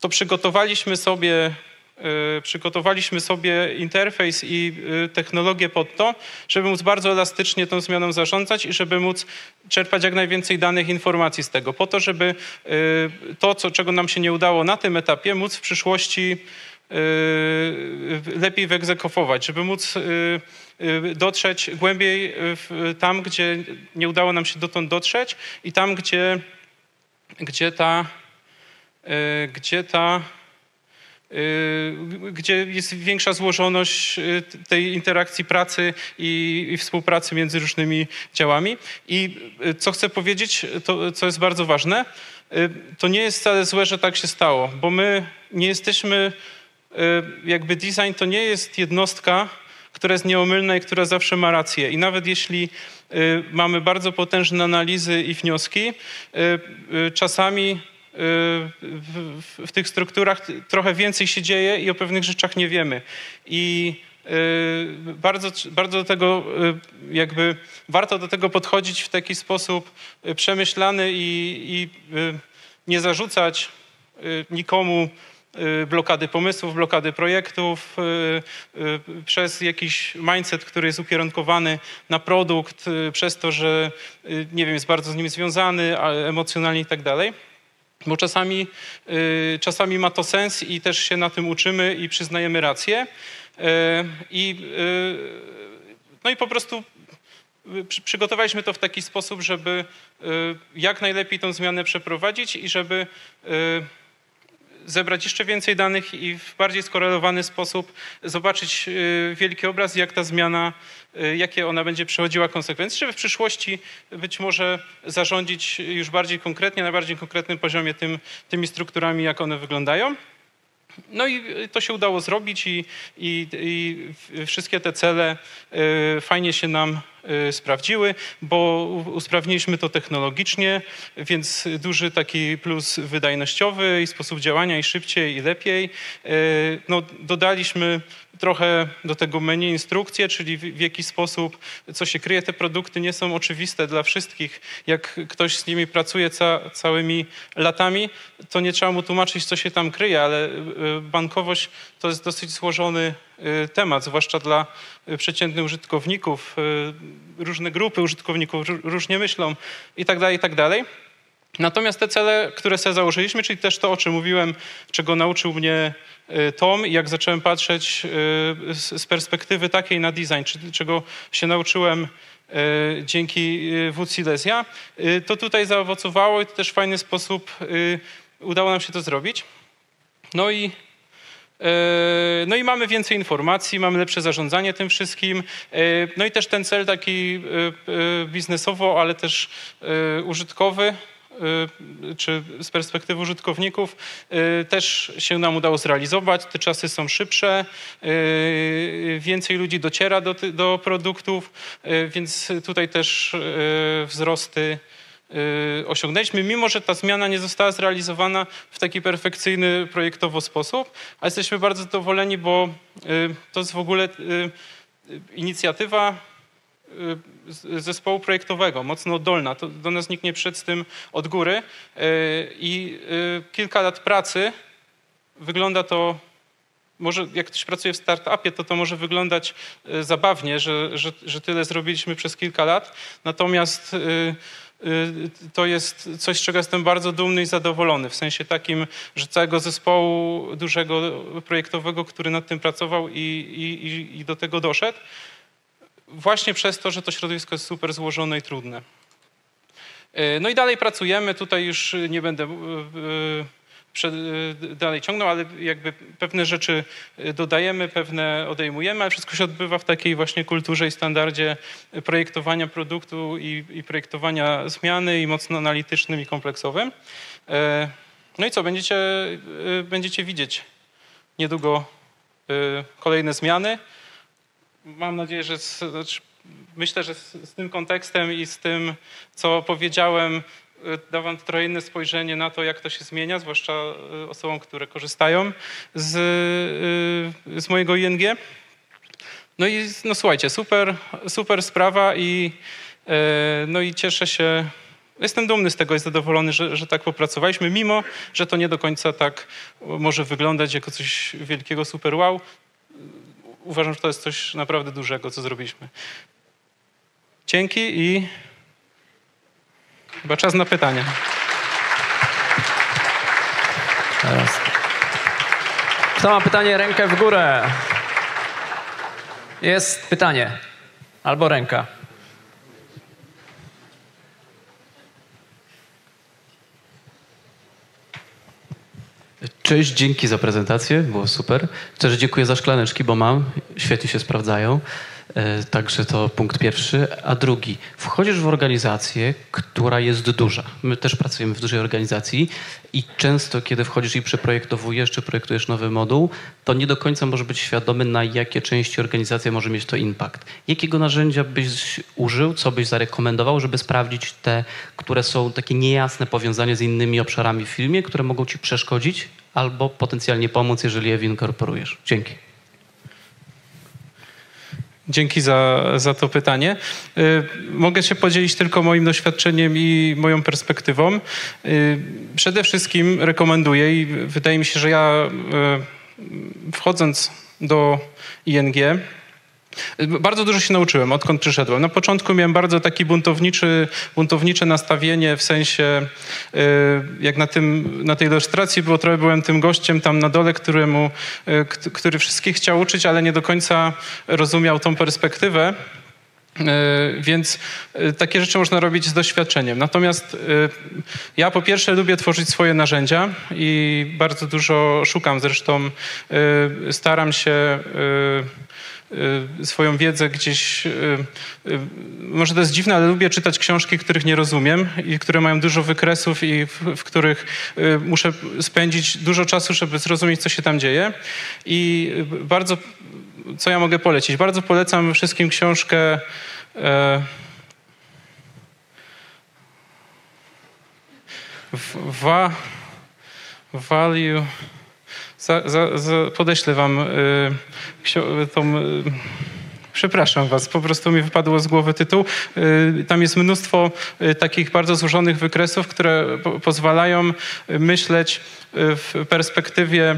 [SPEAKER 2] to przygotowaliśmy sobie Y, przygotowaliśmy sobie interfejs i y, technologię pod to, żeby móc bardzo elastycznie tą zmianą zarządzać i żeby móc czerpać jak najwięcej danych informacji z tego, po to, żeby y, to, co, czego nam się nie udało na tym etapie, móc w przyszłości lepiej wyegzekwować, żeby móc dotrzeć głębiej tam, gdzie nie udało nam się dotąd dotrzeć i tam, gdzie, gdzie ta, gdzie ta Y, gdzie jest większa złożoność y, tej interakcji pracy i, i, współpracy między różnymi działami. I y, co chcę powiedzieć, to, co jest bardzo ważne, to nie jest wcale złe, że tak się stało, bo my nie jesteśmy, jakby design to nie jest jednostka, która jest nieomylna i która zawsze ma rację. I nawet jeśli mamy bardzo potężne analizy i wnioski, czasami w, tych strukturach trochę więcej się dzieje i o pewnych rzeczach nie wiemy. I y, bardzo, bardzo do tego y, jakby warto do tego podchodzić w taki sposób y, przemyślany i, i nie zarzucać nikomu y, blokady pomysłów, blokady projektów, przez jakiś mindset, który jest ukierunkowany na produkt, przez to, że nie wiem, jest bardzo z nim związany emocjonalnie i tak dalej. Bo czasami, czasami ma to sens i też się na tym uczymy i przyznajemy rację. I, no i po prostu przygotowaliśmy to w taki sposób, żeby y, jak najlepiej tą zmianę przeprowadzić i żeby y, zebrać jeszcze więcej danych i w bardziej skorelowany sposób zobaczyć y, wielki obraz, jak ta zmiana, jakie ona będzie przechodziła konsekwencje, żeby w przyszłości być może zarządzić już bardziej konkretnie, na bardziej konkretnym poziomie tym, tymi strukturami, jak one wyglądają. No i to się udało zrobić i, i, i wszystkie te cele fajnie się nam Y, sprawdziły, bo usprawniliśmy to technologicznie, więc duży taki plus wydajnościowy i sposób działania i szybciej i lepiej. Y, no, dodaliśmy trochę do tego menu instrukcje, czyli w, w jaki sposób, co się kryje. Te produkty nie są oczywiste dla wszystkich. Jak ktoś z nimi pracuje ca, całymi latami, to nie trzeba mu tłumaczyć, co się tam kryje, ale y, bankowość to jest dosyć złożony Y, temat, zwłaszcza dla y, przeciętnych użytkowników. Y, różne grupy użytkowników różnie myślą i tak dalej, i tak dalej. Natomiast te cele, które sobie założyliśmy, czyli też to, o czym mówiłem, czego nauczył mnie Tom i jak zacząłem patrzeć z perspektywy takiej na design, czego się nauczyłem dzięki WC Silesia, to tutaj zaowocowało i to też w fajny sposób udało nam się to zrobić. No i no i mamy więcej informacji, mamy lepsze zarządzanie tym wszystkim. E, no i też ten cel taki e, biznesowo, ale też użytkowy, czy z perspektywy użytkowników też się nam udało zrealizować. Te czasy są szybsze, więcej ludzi dociera do, do produktów, więc tutaj też wzrosty osiągnęliśmy, mimo że ta zmiana nie została zrealizowana w taki perfekcyjny projektowo sposób, a jesteśmy bardzo zadowoleni, bo y, to jest w ogóle y, inicjatywa zespołu projektowego, mocno oddolna. To do nas nikt nie przyszedł z tym od góry i kilka lat pracy wygląda to może jak ktoś pracuje w startupie, to to może wyglądać zabawnie, że, że, że tyle zrobiliśmy przez kilka lat. Natomiast Y, to jest coś, z czego jestem bardzo dumny i zadowolony. W sensie takim, że całego zespołu dużego projektowego, który nad tym pracował i, i, i do tego doszedł, właśnie przez to, że to środowisko jest super złożone i trudne. Y, no i dalej pracujemy. Tutaj już nie będę y, Y, dalej ciągną, ale jakby pewne rzeczy y, dodajemy, pewne odejmujemy, ale wszystko się odbywa w takiej właśnie kulturze i standardzie projektowania produktu i, i projektowania zmiany i mocno analitycznym i kompleksowym. E, no i co, będziecie, y, będziecie widzieć niedługo kolejne zmiany. Mam nadzieję, że z, znaczy myślę, że z, z tym kontekstem i z tym, co powiedziałem, da wam trochę inne spojrzenie na to, jak to się zmienia, zwłaszcza e, osobom, które korzystają z, e, z mojego ING. No i no słuchajcie, super, super sprawa i, no i cieszę się, jestem dumny z tego i zadowolony, że, że tak popracowaliśmy, mimo, że to nie do końca tak może wyglądać jako coś wielkiego, super wow. Uważam, że to jest coś naprawdę dużego, co zrobiliśmy. Dzięki i Chyba czas na pytania.
[SPEAKER 3] Teraz. Kto ma pytanie, rękę w górę. Jest pytanie. Albo ręka.
[SPEAKER 4] Cześć, dzięki za prezentację, było super. Też dziękuję za szklaneczki, bo mam, świetnie się sprawdzają. E, także to punkt pierwszy. A drugi, wchodzisz w organizację, która jest duża. My też pracujemy w dużej organizacji i często, kiedy wchodzisz i przeprojektowujesz, czy projektujesz nowy moduł, to nie do końca możesz być świadomy, na jakie części organizacji może mieć to impact. Jakiego narzędzia byś użył, co byś zarekomendował, żeby sprawdzić te, które są takie niejasne powiązanie z innymi obszarami w filmie, które mogą ci przeszkodzić albo potencjalnie pomóc, jeżeli je winkorporujesz? Dzięki.
[SPEAKER 2] Dzięki za, za to pytanie. Mogę się podzielić tylko moim doświadczeniem i moją perspektywą. Przede wszystkim rekomenduję i wydaje mi się, że ja wchodząc do ING bardzo dużo się nauczyłem, odkąd przyszedłem. Na początku miałem bardzo taki buntowniczy, buntownicze nastawienie, w sensie y, jak na, tym, na tej ilustracji było, trochę byłem tym gościem tam na dole, któremu, y, który wszystkich chciał uczyć, ale nie do końca rozumiał tą perspektywę. Y, więc takie rzeczy można robić z doświadczeniem. Natomiast ja po pierwsze lubię tworzyć swoje narzędzia i bardzo dużo szukam. Zresztą staram się swoją wiedzę gdzieś, y, y, może to jest dziwne, ale lubię czytać książki, których nie rozumiem i które mają dużo wykresów i w, w których muszę spędzić dużo czasu, żeby zrozumieć, co się tam dzieje. I bardzo, co ja mogę polecić? Bardzo polecam wszystkim książkę e, wa, Value za, za, za, podeślę wam y, tą... Y, przepraszam was, po prostu mi wypadło z głowy tytuł. Y, tam jest mnóstwo y, takich bardzo złożonych wykresów, które po, pozwalają myśleć w perspektywie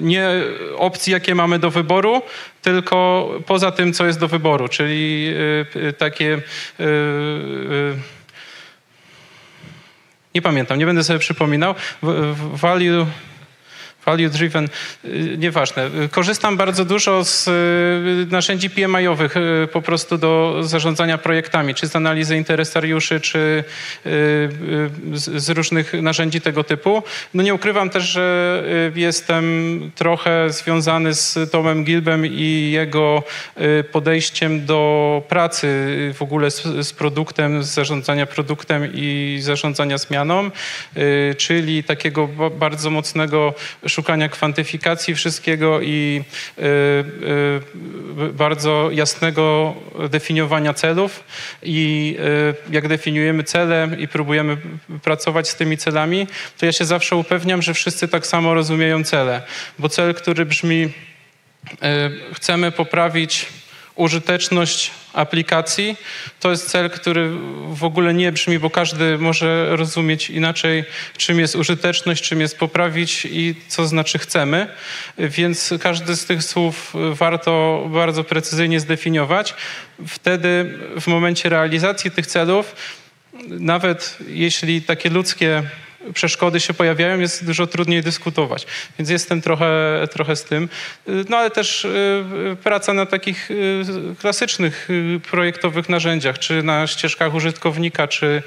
[SPEAKER 2] nie opcji, jakie mamy do wyboru, tylko poza tym, co jest do wyboru, czyli takie nie pamiętam, nie będę sobie przypominał. Value value driven, y, nieważne. Korzystam bardzo dużo z y, narzędzi PMI-owych y, po prostu do zarządzania projektami, czy z analizy interesariuszy, czy z różnych narzędzi tego typu. No nie ukrywam też, że jestem trochę związany z Tomem Gilbem i jego podejściem do pracy w ogóle z, z produktem, z zarządzania produktem i zarządzania zmianą, czyli takiego bardzo mocnego szukania kwantyfikacji wszystkiego i y, y, bardzo jasnego definiowania celów. I y, jak definiujemy cele i próbujemy pracować z tymi celami, to ja się zawsze upewniam, że wszyscy tak samo rozumieją cele. Bo cel, który brzmi, chcemy poprawić użyteczność aplikacji. To jest cel, który w ogóle nie brzmi, bo każdy może rozumieć inaczej, czym jest użyteczność, czym jest poprawić i co znaczy chcemy. Więc każdy z tych słów warto bardzo precyzyjnie zdefiniować. Wtedy w momencie realizacji tych celów, nawet jeśli takie ludzkie przeszkody się pojawiają, jest dużo trudniej dyskutować. Więc jestem trochę, trochę z tym. No ale też y, praca na takich y, klasycznych y, projektowych narzędziach, czy na ścieżkach użytkownika, czy,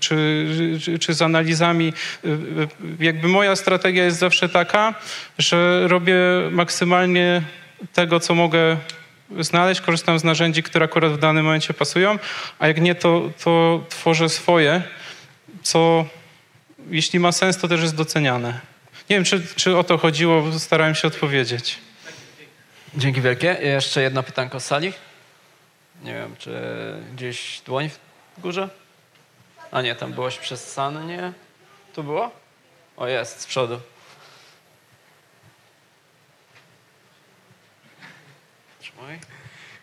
[SPEAKER 2] czy, czy, czy z analizami. Jakby moja strategia jest zawsze taka, że robię maksymalnie tego, co mogę znaleźć, korzystam z narzędzi, które akurat w danym momencie pasują, a jak nie, to, to tworzę swoje co jeśli ma sens, to też jest doceniane. Nie wiem, czy, czy o to chodziło, starałem się odpowiedzieć.
[SPEAKER 3] Dzięki wielkie. Jeszcze jedno pytanko z sali. Nie wiem, czy gdzieś dłoń w górze? A nie, tam byłoś przesane, nie? Tu było? O, jest, z przodu.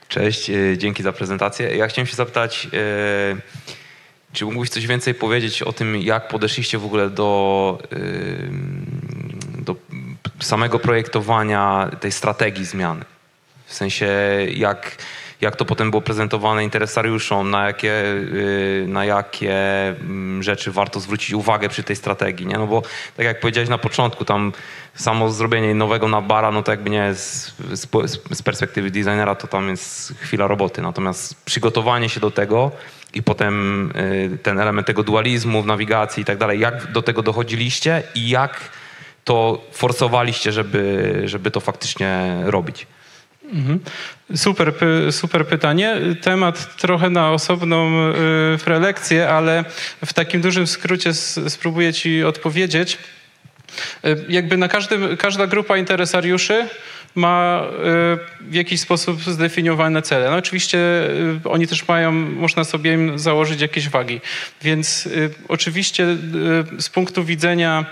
[SPEAKER 5] Cześć, e, dzięki za prezentację. Ja chciałem się zapytać, yy czy mógłbyś coś więcej powiedzieć o tym, jak podeszliście w ogóle do, do samego projektowania tej strategii zmiany? W sensie, jak, jak to potem było prezentowane interesariuszom, na jakie, y, na jakie rzeczy warto zwrócić uwagę przy tej strategii, nie? No bo tak jak powiedziałeś na początku, tam samo zrobienie nowego nabara, no to jakby nie z, z, z perspektywy designera to tam jest chwila roboty, natomiast przygotowanie się do tego, i potem y, ten element tego dualizmu w nawigacji i tak dalej. Jak do tego dochodziliście i jak to forsowaliście, żeby, żeby to faktycznie robić?
[SPEAKER 2] Mhm. Super, super pytanie. Temat trochę na osobną y, prelekcję, ale w takim dużym skrócie spróbuję Ci odpowiedzieć. Y, jakby na każdym, każda grupa interesariuszy ma y, w jakiś sposób zdefiniowane cele. No oczywiście y, oni też mają, można sobie im założyć jakieś wagi. Więc y, oczywiście z punktu widzenia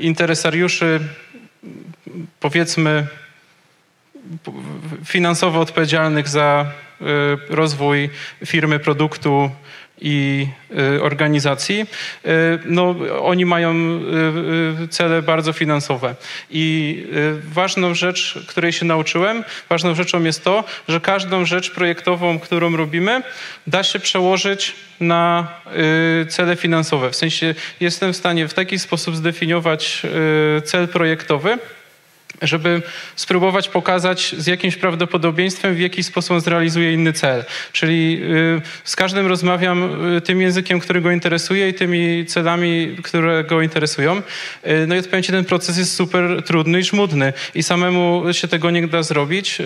[SPEAKER 2] interesariuszy powiedzmy finansowo odpowiedzialnych za rozwój firmy, produktu, i y, organizacji, y, no, oni mają y, cele bardzo finansowe. I ważną rzecz, której się nauczyłem, ważną rzeczą jest to, że każdą rzecz projektową, którą robimy, da się przełożyć na cele finansowe. W sensie jestem w stanie w taki sposób zdefiniować cel projektowy, żeby spróbować pokazać z jakimś prawdopodobieństwem, w jaki sposób on zrealizuje inny cel. Czyli y, z każdym rozmawiam y, tym językiem, który go interesuje i tymi celami, które go interesują. Y, no i odpowiem ci, ten proces jest super trudny i żmudny i samemu się tego nie da zrobić.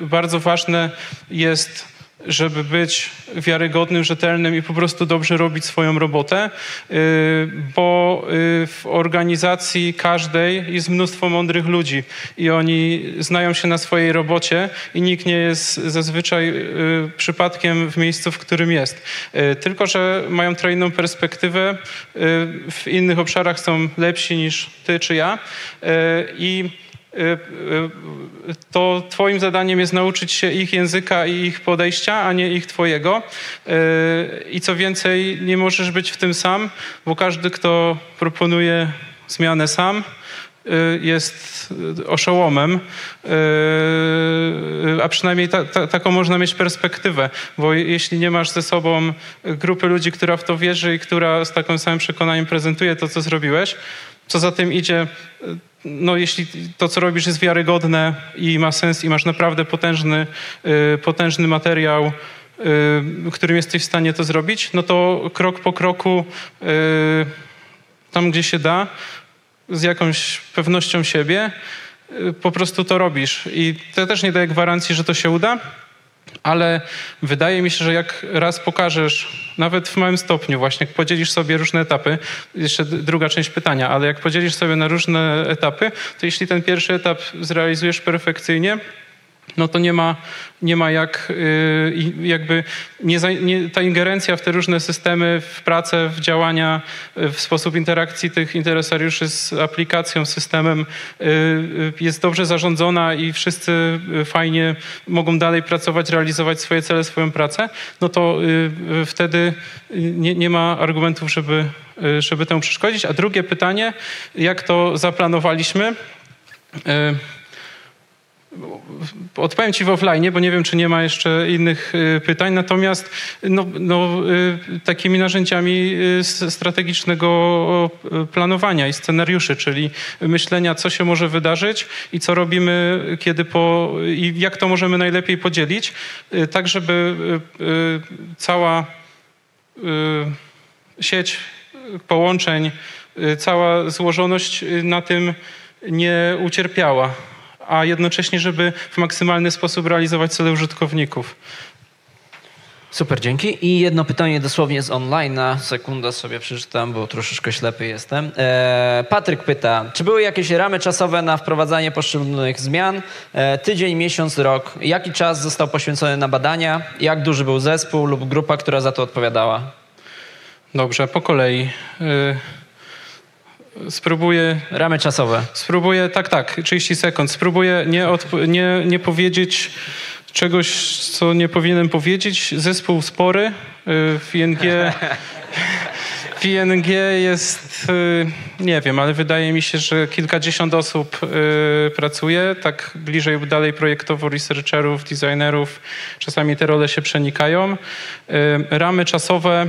[SPEAKER 2] Bardzo ważne jest żeby być wiarygodnym, rzetelnym i po prostu dobrze robić swoją robotę, y, bo y, w organizacji każdej jest mnóstwo mądrych ludzi i oni znają się na swojej robocie i nikt nie jest zazwyczaj y, przypadkiem w miejscu, w którym jest. Tylko, że mają trochę inną perspektywę, w innych obszarach są lepsi niż ty czy ja i to Twoim zadaniem jest nauczyć się ich języka i ich podejścia, a nie ich Twojego. I co więcej, nie możesz być w tym sam, bo każdy, kto proponuje zmianę sam, jest oszołomem, a przynajmniej ta, ta, taką można mieć perspektywę, bo jeśli nie masz ze sobą grupy ludzi, która w to wierzy i która z takim samym przekonaniem prezentuje to, co zrobiłeś, co za tym idzie, no jeśli to, co robisz jest wiarygodne i ma sens i masz naprawdę potężny, y, potężny materiał, y, którym jesteś w stanie to zrobić, no to krok po kroku y, tam, gdzie się da, z jakąś pewnością siebie, po prostu to robisz. I to też nie daje gwarancji, że to się uda, ale wydaje mi się, że jak raz pokażesz, nawet w małym stopniu właśnie, jak podzielisz sobie różne etapy, jeszcze druga część pytania, ale jak podzielisz sobie na różne etapy, to jeśli ten pierwszy etap zrealizujesz perfekcyjnie, no to nie ma, nie ma jak y, jakby nie, nie, ta ingerencja w te różne systemy, w pracę, w działania, w sposób interakcji tych interesariuszy z aplikacją, systemem y, y, jest dobrze zarządzona i wszyscy fajnie mogą dalej pracować, realizować swoje cele, swoją pracę, no to wtedy nie, nie ma argumentów, żeby, żeby temu przeszkodzić. A drugie pytanie, jak to zaplanowaliśmy? Odpowiem Ci w offline, bo nie wiem, czy nie ma jeszcze innych y, pytań. Natomiast no, no, y, takimi narzędziami y, strategicznego planowania i scenariuszy, czyli myślenia, co się może wydarzyć i co robimy, kiedy po, i jak to możemy najlepiej podzielić, tak żeby cała sieć połączeń, cała złożoność na tym nie ucierpiała a jednocześnie, żeby w maksymalny sposób realizować cele użytkowników.
[SPEAKER 3] Super, dzięki. I jedno pytanie dosłownie z online. Na sekundę sobie przeczytam, bo troszeczkę ślepy jestem. E, Patryk pyta, czy były jakieś ramy czasowe na wprowadzanie poszczególnych zmian? E, tydzień, miesiąc, rok. Jaki czas został poświęcony na badania? Jak duży był zespół lub grupa, która za to odpowiadała?
[SPEAKER 2] Dobrze, po kolei. E, Spróbuję.
[SPEAKER 3] Ramy czasowe.
[SPEAKER 2] Spróbuję, tak, tak, 30 sekund. Spróbuję nie, nie, nie powiedzieć czegoś, co nie powinienem powiedzieć. Zespół spory y, w ING. W ING jest, y, nie wiem, ale wydaje mi się, że kilkadziesiąt osób y, pracuje, tak bliżej lub dalej projektowo, researcherów, designerów. Czasami te role się przenikają. Ramy czasowe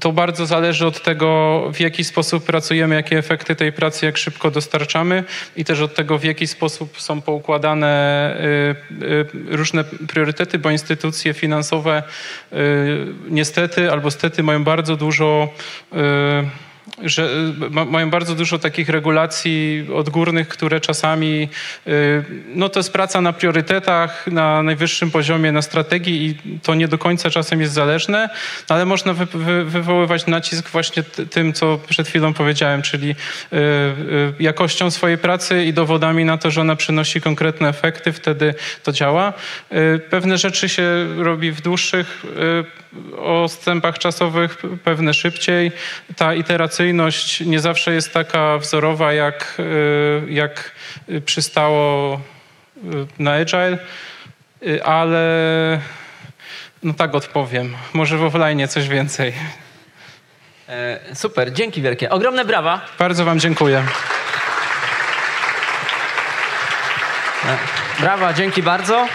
[SPEAKER 2] to bardzo zależy od tego, w jaki sposób pracujemy, jakie efekty tej pracy, jak szybko dostarczamy i też od tego, w jaki sposób są poukładane y, y, różne priorytety, bo instytucje finansowe y, niestety albo stety mają bardzo dużo że y, ma, mają bardzo dużo takich regulacji odgórnych, które czasami, y, no to jest praca na priorytetach, na najwyższym poziomie, na strategii i to nie do końca czasem jest zależne, ale można wy, wy, wywoływać nacisk właśnie tym, co przed chwilą powiedziałem, czyli y, jakością swojej pracy i dowodami na to, że ona przynosi konkretne efekty, wtedy to działa. Pewne rzeczy się robi w dłuższych odstępach czasowych, pewne szybciej. Ta iteracyjność nie zawsze jest taka wzorowa, jak, y, jak przystało na Agile, y, ale no tak odpowiem. Może w offline coś więcej.
[SPEAKER 3] E, super, dzięki wielkie. Ogromne brawa.
[SPEAKER 2] Bardzo Wam dziękuję.
[SPEAKER 3] Brawa, dzięki bardzo.